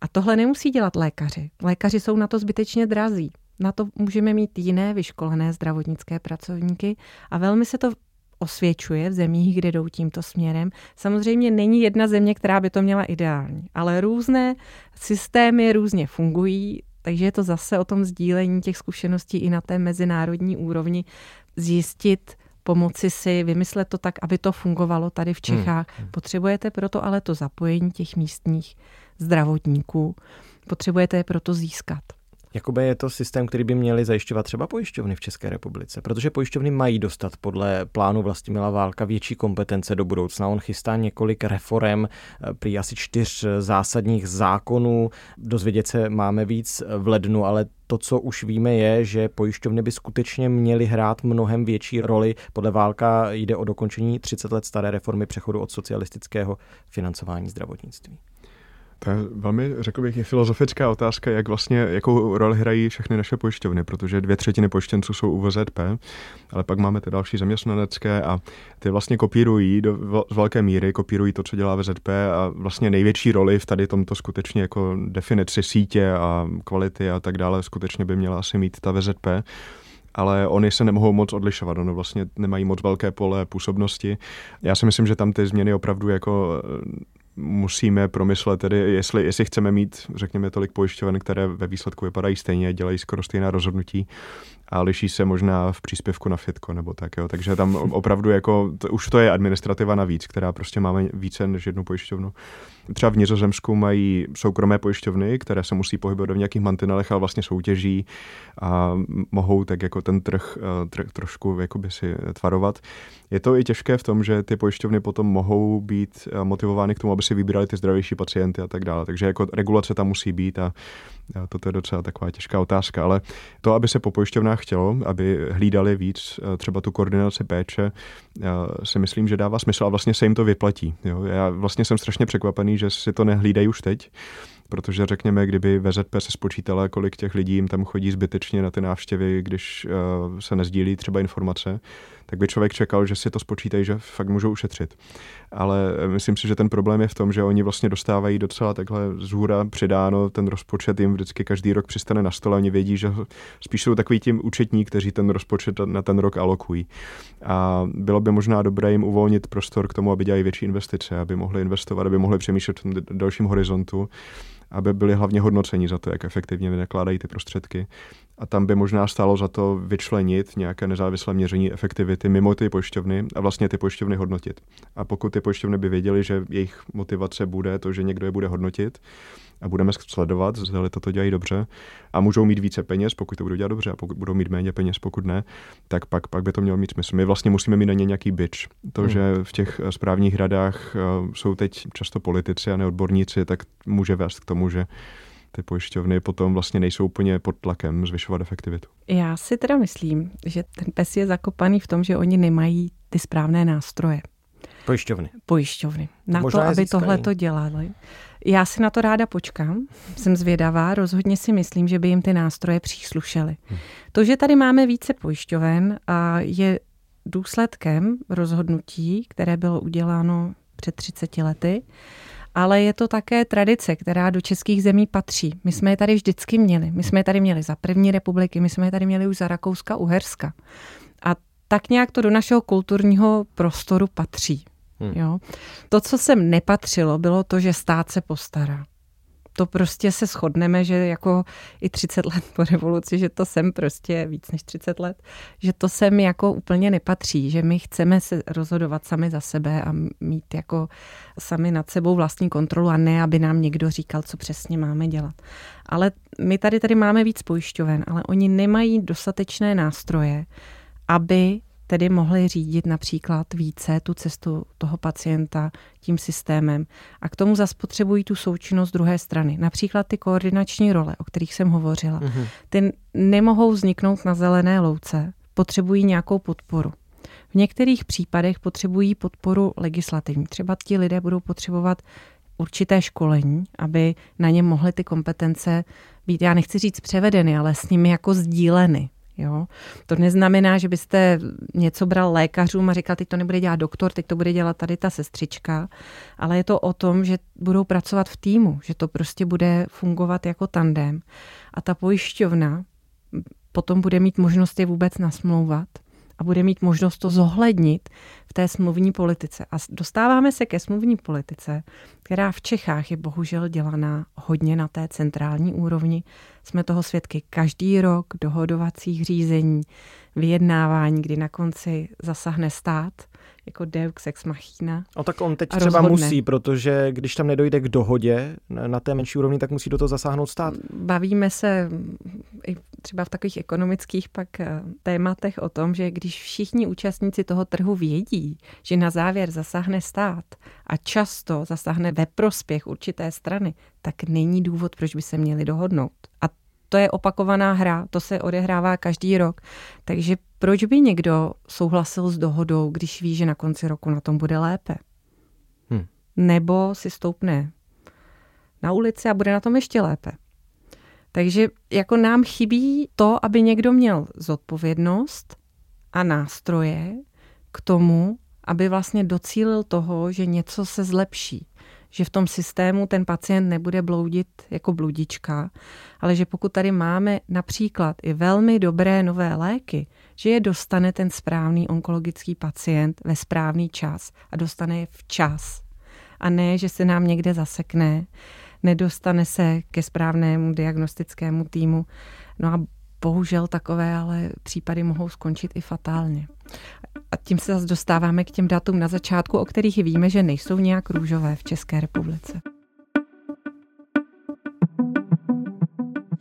A tohle nemusí dělat lékaři. Lékaři jsou na to zbytečně drazí. Na to můžeme mít jiné vyškolené zdravotnické pracovníky a velmi se to osvědčuje v zemích, kde jdou tímto směrem. Samozřejmě není jedna země, která by to měla ideální, ale různé systémy různě fungují, takže je to zase o tom sdílení těch zkušeností i na té mezinárodní úrovni, zjistit, pomoci si, vymyslet to tak, aby to fungovalo tady v hmm, Čechách. Hmm. Potřebujete proto ale to zapojení těch místních zdravotníků. Potřebujete je proto získat. Jakoby je to systém, který by měly zajišťovat třeba pojišťovny v České republice, protože pojišťovny mají dostat podle plánu Vlastimila Válka větší kompetence do budoucna. On chystá několik reform, eh, prý asi čtyř zásadních zákonů. Dozvědět se máme víc v lednu, ale to, co už víme, je, že pojišťovny by skutečně měly hrát mnohem větší roli. Podle Válka jde o dokončení 30 let staré reformy přechodu od socialistického financování zdravotnictví. To je velmi, řekl bych, je filozofická otázka, jak vlastně, jakou roli hrají všechny naše pojišťovny, protože dvě třetiny pojištěnců jsou u VZP, ale pak máme ty další zaměstnanecké a ty vlastně kopírují do, z velké míry, kopírují to, co dělá VZP a vlastně největší roli v tady tomto skutečně jako definici sítě a kvality a tak dále skutečně by měla asi mít ta VZP ale oni se nemohou moc odlišovat, ono vlastně nemají moc velké pole působnosti. Já si myslím, že tam ty změny opravdu jako musíme promyslet tedy, jestli, jestli chceme mít, řekněme, tolik pojišťoven, které ve výsledku vypadají stejně, dělají skoro stejná rozhodnutí a liší se možná v příspěvku na fitko nebo tak, jo. Takže tam opravdu jako, to, už to je administrativa navíc, která prostě máme více než jednu pojišťovnu. Třeba v Nizozemsku mají soukromé pojišťovny, které se musí pohybovat v nějakých mantinelech, ale vlastně soutěží a mohou tak jako ten trh, eh, trh trošku jakoby si tvarovat. Je to i těžké v tom, že ty pojišťovny potom mohou být eh, motivovány k tomu, aby si vybírali ty zdravější pacienty a tak dále. Takže jako regulace tam musí být a Toto je docela taková těžká otázka, ale to, aby se po pojišťovnách chtělo, aby hlídali víc eh, třeba tu koordinaci péče, si myslím, že dává smysl a vlastně se jim to vyplatí. Jo? Já vlastně jsem strašně překvapený, že si to nehlídají už teď, protože řekněme, kdyby VZP se spočítala, kolik těch lidí jim tam chodí zbytečně na ty návštěvy, když uh, se nezdílí třeba informace, tak by člověk čekal, že si to spočítají, že fakt můžou ušetřit. Ale eh, myslím si, že ten problém je v tom, že oni vlastně dostávají docela takhle z hůra přidáno, ten rozpočet jim vždycky každý rok přistane na stole, oni vědí, že spíš jsou takový tím účetní, kteří ten rozpočet na ten rok alokují. A bylo by možná dobré jim uvolnit prostor k tomu, aby dělali větší investice, aby mohli investovat, aby mohli přemýšlet v dalším horizontu aby byli hlavně hodnoceni za to, jak efektivně vynakládají ty prostředky. A tam by možná stálo za to vyčlenit nějaké nezávislé měření efektivity mimo ty pojišťovny a vlastně ty pojišťovny hodnotit. A pokud ty pojišťovny by věděly, že jejich motivace bude to, že někdo je bude hodnotit, a budeme sledovat, zda toto dělají dobře a můžou mít více peněz, pokud to budou dělat dobře a pokud budou mít méně peněz, pokud ne, tak pak, pak by to mělo mít smysl. My vlastně musíme mít na ně nějaký byč. To, hmm. že v těch eh, správních radách eh, jsou teď často politici a neodborníci, tak může vést k tomu, že ty pojišťovny potom vlastně nejsou úplně pod tlakem zvyšovat efektivitu. Já si teda myslím, že ten pes je zakopaný v tom, že oni nemají ty správné nástroje. Pojišťovny. Pojišťovny. Na Možná to, aby tohle to dělali. Já si na to ráda počkám, jsem zvědavá, rozhodně si myslím, že by jim ty nástroje příslušely. Hmm. To, že tady máme více pojišťoven, je důsledkem rozhodnutí, které bylo uděláno před 30 lety, ale je to také tradice, která do českých zemí patří. My jsme je tady vždycky měli. My jsme je tady měli za první republiky, my jsme je tady měli už za Rakouska, Uherska. A tak nějak to do našeho kulturního prostoru patří. Hmm. Jo? To, co sem nepatřilo, bylo to, že stát se postará. To prostě se shodneme, že jako i 30 let po revoluci, že to sem prostě víc než 30 let, že to sem jako úplně nepatří, že my chceme se rozhodovat sami za sebe a mít jako sami nad sebou vlastní kontrolu a ne, aby nám někdo říkal, co přesně máme dělat. Ale my tady tady máme víc pojišťoven, ale oni nemají dostatečné nástroje, aby tedy mohli řídit například více tu cestu toho pacienta tím systémem. A k tomu zase potřebují tu součinnost druhé strany. Například ty koordinační role, o kterých jsem hovořila. Mm-hmm. Ty nemohou vzniknout na zelené louce, potřebují nějakou podporu. V některých případech potřebují podporu legislativní. Třeba ti lidé budou potřebovat určité školení, aby na ně mohly ty kompetence být, já nechci říct převedeny, ale s nimi jako sdíleny. Jo? To neznamená, že byste něco bral lékařům a říkal, teď to nebude dělat doktor, teď to bude dělat tady ta sestřička, ale je to o tom, že budou pracovat v týmu, že to prostě bude fungovat jako tandem. A ta pojišťovna potom bude mít možnost je vůbec nasmlouvat a bude mít možnost to zohlednit v té smluvní politice. A dostáváme se ke smluvní politice, která v Čechách je bohužel dělaná hodně na té centrální úrovni. Jsme toho svědky každý rok dohodovacích řízení, vyjednávání, kdy na konci zasahne stát jako Deux ex machina. No tak on teď třeba rozhodne. musí, protože když tam nedojde k dohodě na té menší úrovni, tak musí do toho zasáhnout stát. Bavíme se i třeba v takových ekonomických pak eh, tématech o tom, že když všichni účastníci toho trhu vědí, že na závěr zasáhne stát a často zasáhne ve prospěch určité strany, tak není důvod, proč by se měli dohodnout. A to je opakovaná hra, to se odehrává každý rok. Takže proč by někdo souhlasil s dohodou, když ví, že na konci roku na tom bude lépe? Hmm. Nebo si stoupne na ulici a bude na tom ještě lépe. Takže jako nám chybí to, aby někdo měl zodpovědnost a nástroje k tomu, aby vlastně docílil toho, že něco se zlepší že v tom systému ten pacient nebude bloudit jako bludička, ale že pokud tady máme například i velmi dobré nové léky, že je dostane ten správný onkologický pacient ve správný čas a dostane je včas. A ne, že se nám někde zasekne, nedostane se ke správnému diagnostickému týmu. No a bohužel takové ale případy mohou skončit i fatálně. A tím se zase dostáváme k těm datům na začátku, o kterých víme, že nejsou nějak růžové v České republice.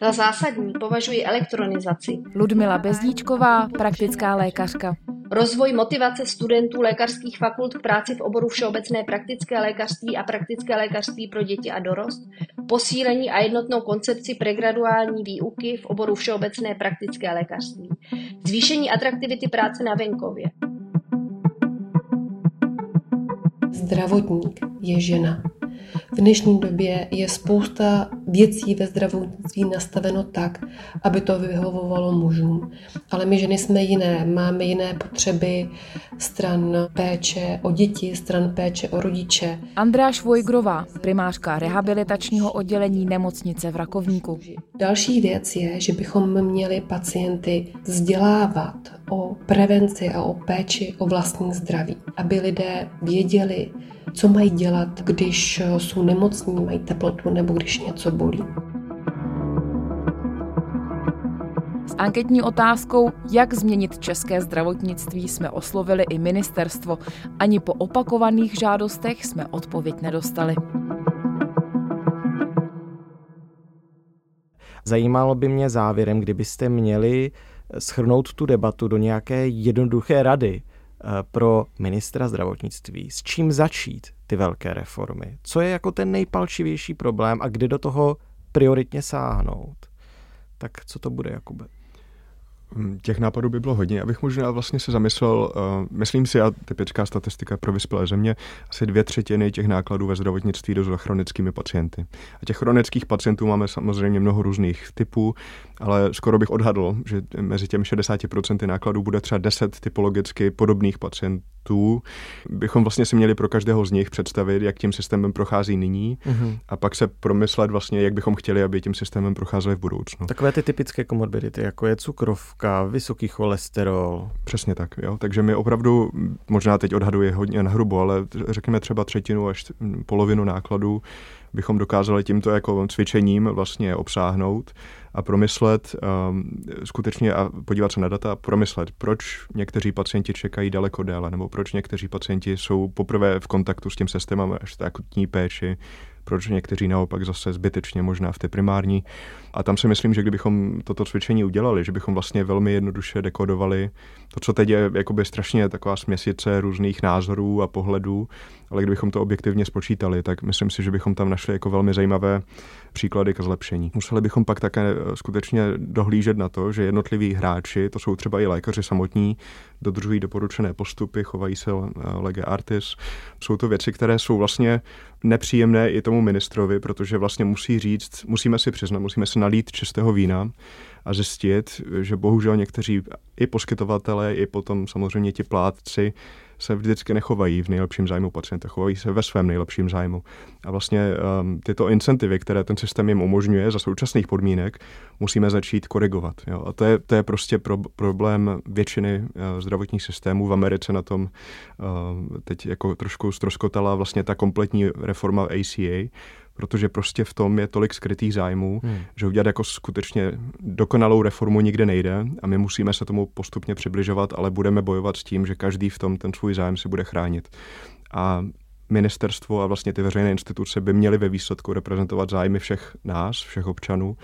Za zásadní považuji elektronizaci. Ludmila Bezdíčková, praktická lékařka. Rozvoj motivace studentů lékařských fakult k práci v oboru všeobecné praktické lékařství a praktické lékařství pro děti a dorost, posílení a jednotnou koncepci pregraduální výuky v oboru všeobecné praktické lékařství, zvýšení atraktivity práce na venkově. Zdravotník je žena. V dnešní době je spousta věcí ve zdravotnictví nastaveno tak, aby to vyhovovalo mužům. Ale my ženy jsme jiné, máme jiné potřeby stran péče o děti, stran péče o rodiče. Andrea Švojgrová, primářka rehabilitačního oddělení nemocnice v Rakovníku. Další věc je, že bychom měli pacienty vzdělávat o prevenci a o péči o vlastní zdraví, aby lidé věděli, co mají dělat, když jsou nemocní, mají teplotu nebo když něco bolí. S anketní otázkou, jak změnit české zdravotnictví, jsme oslovili i ministerstvo. Ani po opakovaných žádostech jsme odpověď nedostali. Zajímalo by mě závěrem, kdybyste měli schrnout tu debatu do nějaké jednoduché rady eh, pro ministra zdravotnictví. S čím začít ty velké reformy? Co je jako ten nejpalčivější problém a kde do toho prioritně sáhnout? Tak co to bude, Jakube? Hm, těch nápadů by bylo hodně. Abych možná vlastně se zamyslel, uh, myslím si, a typická statistika pro vyspělé země, asi dvě třetiny těch nákladů ve zdravotnictví jdou za chronickými pacienty. A těch chronických pacientů máme samozřejmě mnoho různých typů, ale skoro bych odhadl, že mezi těmi 60% nákladů bude třeba 10 typologicky podobných pacientů. Bychom vlastně si měli pro každého z nich představit, jak tím systémem prochází nyní mm-hmm. a pak se promyslet vlastně, jak bychom chtěli, aby tím systémem procházeli v budoucnu. Takové ty typické komorbidity, jako je cukrov, vysoký cholesterol. Přesně tak, jo. Takže my opravdu, možná teď odhaduje hodně na hrubo, ale řekněme třeba třetinu až polovinu nákladů bychom dokázali tímto jako cvičením vlastně obsáhnout a promyslet um, skutečně a podívat se na data a promyslet, proč někteří pacienti čekají daleko déle, nebo proč někteří pacienti jsou poprvé v kontaktu s tím systémem až té akutní péči, proč někteří naopak zase zbytečně možná v té primární. A tam si myslím, že kdybychom toto cvičení udělali, že bychom vlastně velmi jednoduše dekodovali to, co teď je jakoby strašně taková směsice různých názorů a pohledů, ale kdybychom to objektivně spočítali, tak myslím si, že bychom tam našli jako velmi zajímavé příklady ke zlepšení. Museli bychom pak také eh, skutečně dohlížet na to, že jednotliví hráči, to jsou třeba i lékaři samotní, dodržují doporučené postupy, chovají se eh, lege artis. Jsou to věci, které jsou vlastně nepříjemné i tomu ministrovi, protože vlastně musí říct, musíme si přiznat, musíme se nalít čistého vína a zjistit, že bohužel někteří i poskytovatelé, i potom samozřejmě ti plátci se vždycky nechovají v nejlepším zájmu pacienta, chovají se ve svém nejlepším zájmu. A vlastně um, tyto incentivy, které ten systém jim umožňuje za současných podmínek, musíme začít korigovat. Jo? A to je, to je prostě pro, problém většiny uh, zdravotních systémů. V Americe na tom uh, teď jako trošku stroskotala vlastně ta kompletní reforma ACA, protože prostě v tom je tolik skrytých zájmů, hmm. že udělat jako skutečně dokonalou reformu nikde nejde a my musíme se tomu postupně přibližovat, ale budeme bojovat s tím, že každý v tom ten svůj zájem si bude chránit. A ministerstvo a vlastně ty veřejné instituce by měly ve výsledku reprezentovat zájmy všech nás, všech občanů,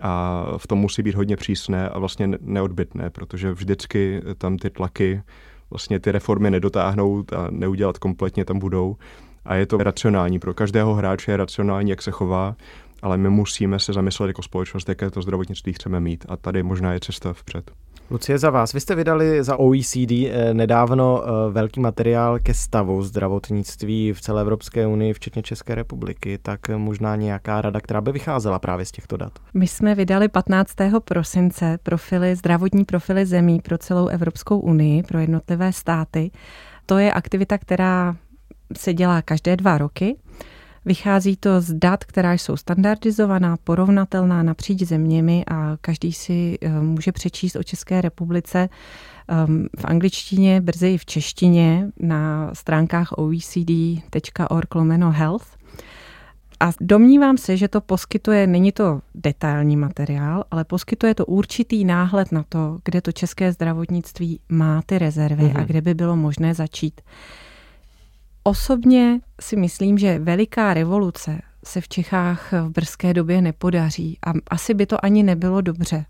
a v tom musí být hodně přísné a vlastně neodbitné, protože vždycky tam ty tlaky vlastně ty reformy nedotáhnout a neudělat kompletně tam budou a je to racionální. Pro každého hráče je racionální, jak se chová, ale my musíme se zamyslet jako společnost, jaké to zdravotnictví chceme mít a tady možná je cesta vpřed. Lucie, za vás. Vy jste vydali za OECD eh, nedávno eh, velký materiál ke stavu zdravotnictví v celé Evropské unii, včetně České republiky, tak možná nějaká rada, která by vycházela právě z těchto dat. My jsme vydali 15. prosince profily, zdravotní profily zemí pro celou Evropskou unii, pro jednotlivé státy. To je aktivita, která se dělá každé dva roky. Vychází to z dat, která jsou standardizovaná, porovnatelná napříč zeměmi a každý si eh, může přečíst o České republice ehm, v angličtině, brzy i v češtině na stránkách oecd.org lomeno health. A domnívám se, že to poskytuje, není to detailní materiál, ale poskytuje to určitý náhled na to, kde to české zdravotnictví má ty rezervy mm-hmm. a mhm. kde by bylo možné začít. Osobně si myslím, že veliká revoluce se v Čechách v brzké době nepodaří a asi by to ani nebylo dobře.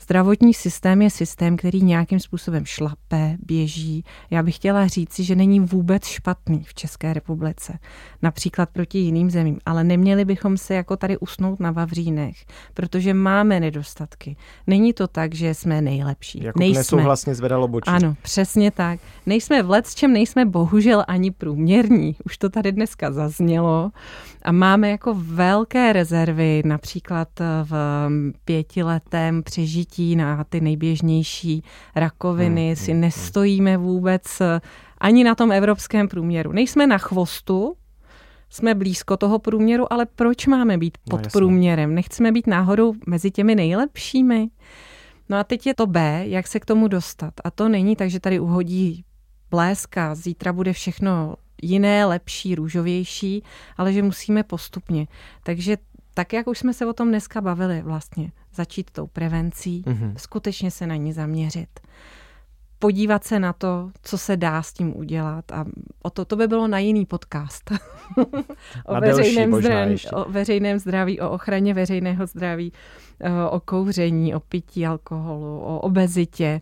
Zdravotní systém je systém, který nějakým způsobem šlape, běží. Já bych chtěla říci, že není vůbec špatný v České republice, například proti jiným zemím, ale neměli bychom se jako tady usnout na Vavřínech, protože máme nedostatky. Není to tak, že jsme nejlepší. Jako nejsme. nesouhlasně zvedalo bočí. Ano, přesně tak. Nejsme v let, s čem nejsme bohužel ani průměrní. Už to tady dneska zaznělo. A máme jako velké rezervy, například v pětiletém přežití na ty nejběžnější rakoviny hmm, si hmm, hmm. nestojíme vůbec ani na tom evropském průměru. Nejsme na chvostu, jsme blízko toho průměru, ale proč máme být no, pod no, průměrem? Nechceme být náhodou mezi těmi nejlepšími? No a teď je to B, jak se k tomu dostat. A to není tak, že tady uhodí bléska, zítra bude všechno jiné, lepší, růžovější, ale že musíme postupně. Takže tak, jak už jsme se o tom dneska bavili vlastně, začít tou prevencí, mm-hmm. skutečně se na ní zaměřit. Podívat se na to, co se dá s tím udělat. A o to, to by bylo na jiný podcast. o, veřejném delší, zdraví, o veřejném zdraví, o ochraně veřejného zdraví, o kouření, o pití alkoholu, o obezitě,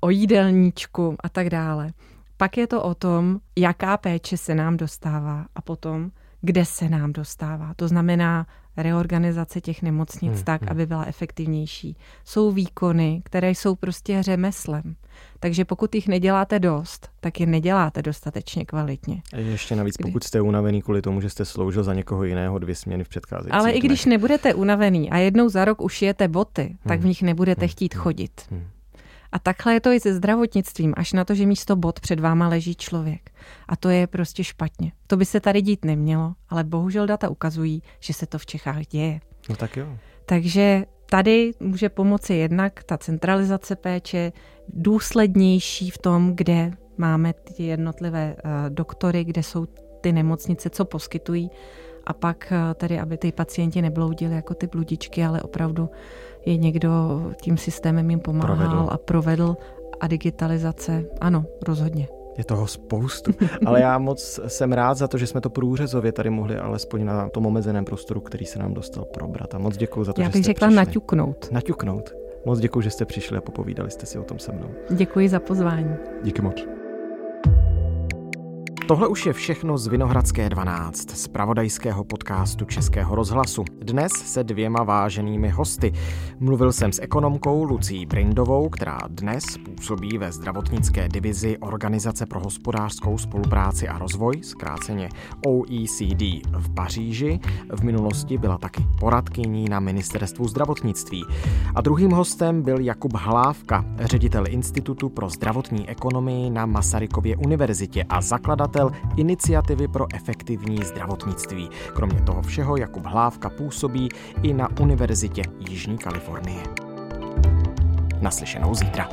o jídelníčku a tak dále. Pak je to o tom, jaká péče se nám dostává a potom, kde se nám dostává. To znamená reorganizace těch nemocnic hmm, tak, hmm. aby byla efektivnější. Jsou výkony, které jsou prostě řemeslem. Takže pokud jich neděláte dost, tak je neděláte dostatečně kvalitně. A ještě navíc, Kdy... pokud jste unavený kvůli tomu, že jste sloužil za někoho jiného dvě směny v předcházejících Ale dnech. i když nebudete unavený a jednou za rok ušijete boty, hmm. tak v nich nebudete hmm. chtít hmm. chodit. Hmm. A takhle je to i se zdravotnictvím, až na to, že místo bod před váma leží člověk. A to je prostě špatně. To by se tady dít nemělo, ale bohužel data ukazují, že se to v Čechách děje. No tak jo. Takže tady může pomoci jednak ta centralizace péče, důslednější v tom, kde máme ty jednotlivé uh, doktory, kde jsou ty nemocnice, co poskytují a pak uh, tedy, aby ty pacienti nebloudili jako ty bludičky, ale opravdu je někdo tím systémem jim pomáhal provedl. a provedl a digitalizace, ano, rozhodně. Je toho spoustu, ale já moc jsem rád za to, že jsme to průřezově tady mohli alespoň na tom omezeném prostoru, který se nám dostal probrat. A moc děkuji za to, já že jste bych řekla přišli. naťuknout. Naťuknout. Moc děkuji, že jste přišli a popovídali jste si o tom se mnou. Děkuji za pozvání. Díky moc. Tohle už je všechno z Vinohradské 12, z pravodajského podcastu Českého rozhlasu. Dnes se dvěma váženými hosty. Mluvil jsem s ekonomkou Lucí Brindovou, která dnes působí ve zdravotnické divizi Organizace pro hospodářskou spolupráci a rozvoj, zkráceně OECD v Paříži. V minulosti byla taky poradkyní na ministerstvu zdravotnictví. A druhým hostem byl Jakub Hlávka, ředitel Institutu pro zdravotní ekonomii na Masarykově univerzitě a zakladatel iniciativy pro efektivní zdravotnictví. Kromě toho všeho Jakub Hlávka působí i na Univerzitě Jižní Kalifornie. Naslyšenou zítra.